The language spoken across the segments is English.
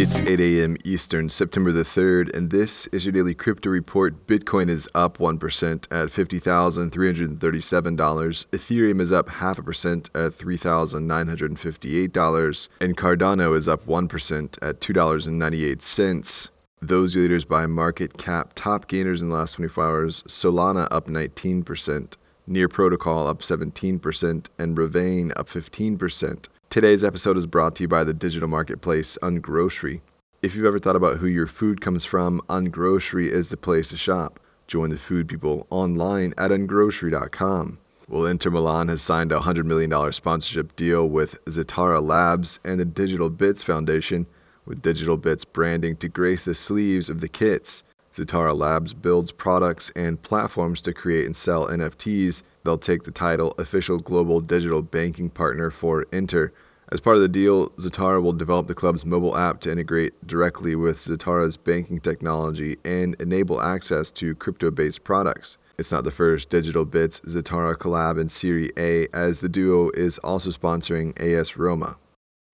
It's 8 a.m. Eastern, September the 3rd, and this is your daily crypto report. Bitcoin is up 1% at $50,337. Ethereum is up half a percent at $3,958. And Cardano is up 1% at $2.98. Those leaders by market cap, top gainers in the last 24 hours Solana up 19%, Near Protocol up 17%, and Revain up 15%. Today's episode is brought to you by the digital marketplace Ungrocery. If you've ever thought about who your food comes from, Ungrocery is the place to shop. Join the food people online at ungrocery.com. Well, Inter Milan has signed a $100 million sponsorship deal with Zytara Labs and the Digital Bits Foundation, with Digital Bits branding to grace the sleeves of the kits. Zytara Labs builds products and platforms to create and sell NFTs. They'll take the title Official Global Digital Banking Partner for Inter. As part of the deal, Zytara will develop the club's mobile app to integrate directly with Zytara's banking technology and enable access to crypto based products. It's not the first Digital Bits Zytara collab in Serie A, as the duo is also sponsoring AS Roma.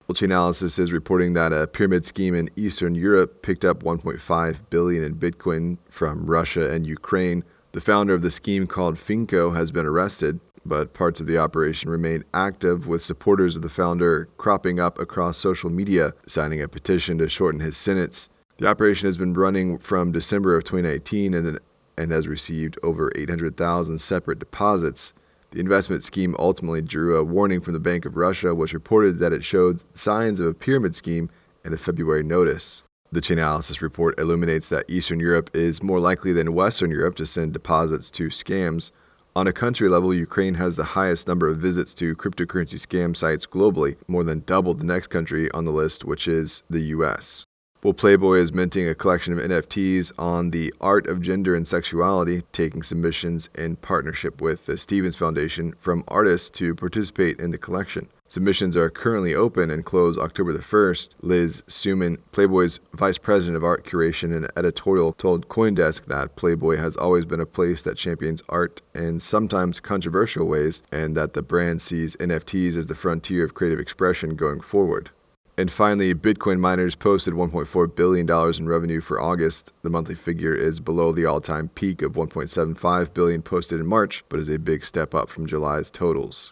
Chainalysis is reporting that a pyramid scheme in Eastern Europe picked up 1.5 billion in Bitcoin from Russia and Ukraine. The founder of the scheme called Finiko has been arrested, but parts of the operation remain active with supporters of the founder cropping up across social media, signing a petition to shorten his sentence. The operation has been running from December of 2019 and, and has received over 800,000 separate deposits. The investment scheme ultimately drew a warning from the Bank of Russia, which reported that it showed signs of a pyramid scheme in a February notice. The Chainalysis report illuminates that Eastern Europe is more likely than Western Europe to send deposits to scams. On a country level, Ukraine has the highest number of visits to cryptocurrency scam sites globally, more than double the next country on the list, which is the US. Well, Playboy is minting a collection of NFTs on the art of gender and sexuality, taking submissions in partnership with the Stevens Foundation from artists to participate in the collection. Submissions are currently open and close October the 1st. Liz Suman, Playboy's vice president of art curation and editorial, told Coindesk that Playboy has always been a place that champions art in sometimes controversial ways, and that the brand sees NFTs as the frontier of creative expression going forward. And finally, Bitcoin miners posted $1.4 billion in revenue for August. The monthly figure is below the all time peak of 1.75 billion posted in March, but is a big step up from July's totals.